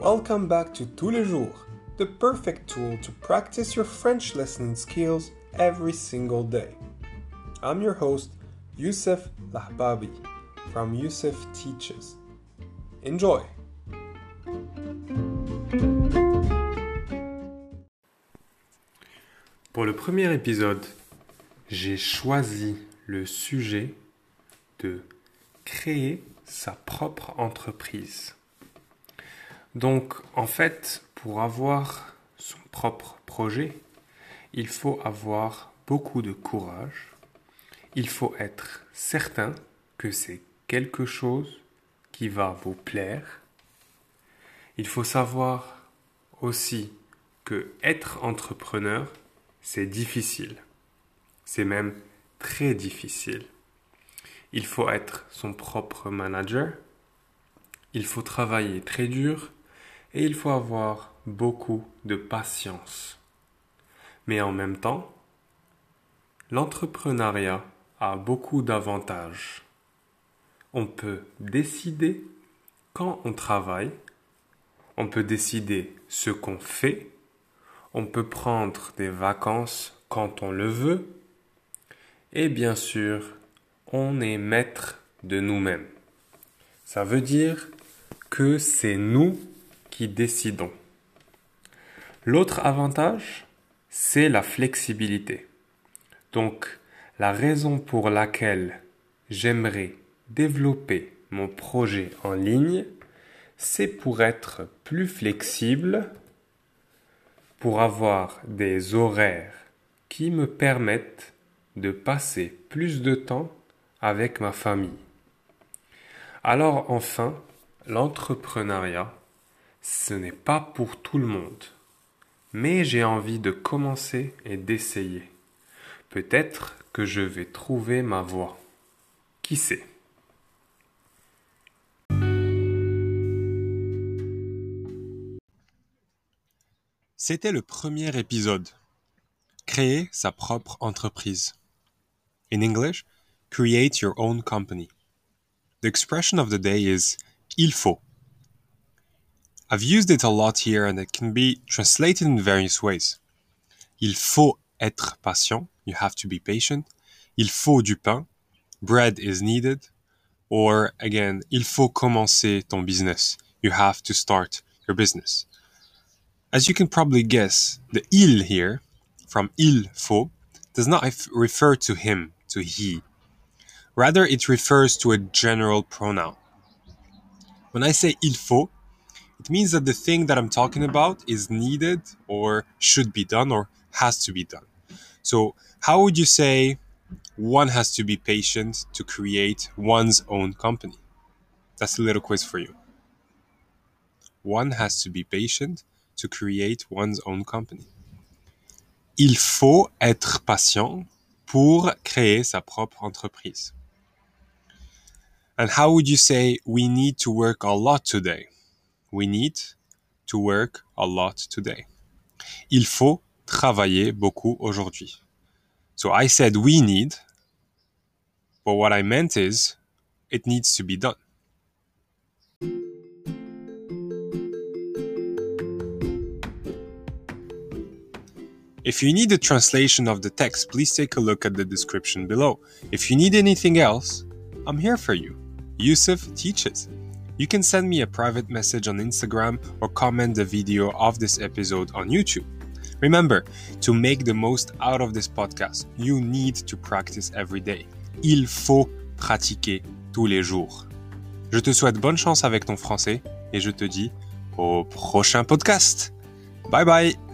Welcome back to Tous les jours, the perfect tool to practice your French listening skills every single day. I'm your host, Youssef Lahbabi from Youssef Teaches. Enjoy! Pour le premier épisode, j'ai choisi le sujet de créer sa propre entreprise. Donc, en fait, pour avoir son propre projet, il faut avoir beaucoup de courage. Il faut être certain que c'est quelque chose qui va vous plaire. Il faut savoir aussi que être entrepreneur, c'est difficile. C'est même très difficile. Il faut être son propre manager. Il faut travailler très dur et il faut avoir beaucoup de patience. Mais en même temps, l'entrepreneuriat a beaucoup d'avantages. On peut décider quand on travaille, on peut décider ce qu'on fait, on peut prendre des vacances quand on le veut, et bien sûr, on est maître de nous-mêmes. Ça veut dire que c'est nous décidons. L'autre avantage, c'est la flexibilité. Donc, la raison pour laquelle j'aimerais développer mon projet en ligne, c'est pour être plus flexible, pour avoir des horaires qui me permettent de passer plus de temps avec ma famille. Alors enfin, l'entrepreneuriat, ce n'est pas pour tout le monde, mais j'ai envie de commencer et d'essayer. Peut-être que je vais trouver ma voie. Qui sait? C'était le premier épisode. Créer sa propre entreprise. In English, create your own company. The expression of the day is il faut. I've used it a lot here and it can be translated in various ways. Il faut être patient. You have to be patient. Il faut du pain. Bread is needed. Or again, il faut commencer ton business. You have to start your business. As you can probably guess, the il here, from il faut, does not refer to him, to he. Rather, it refers to a general pronoun. When I say il faut, it means that the thing that I'm talking about is needed or should be done or has to be done. So, how would you say one has to be patient to create one's own company? That's a little quiz for you. One has to be patient to create one's own company. Il faut être patient pour créer sa propre entreprise. And how would you say we need to work a lot today? We need to work a lot today. Il faut travailler beaucoup aujourd'hui. So I said we need, but what I meant is it needs to be done. If you need a translation of the text, please take a look at the description below. If you need anything else, I'm here for you. Yusuf teaches. You can send me a private message on Instagram or comment the video of this episode on YouTube. Remember, to make the most out of this podcast, you need to practice every day. Il faut pratiquer tous les jours. Je te souhaite bonne chance avec ton français et je te dis au prochain podcast. Bye bye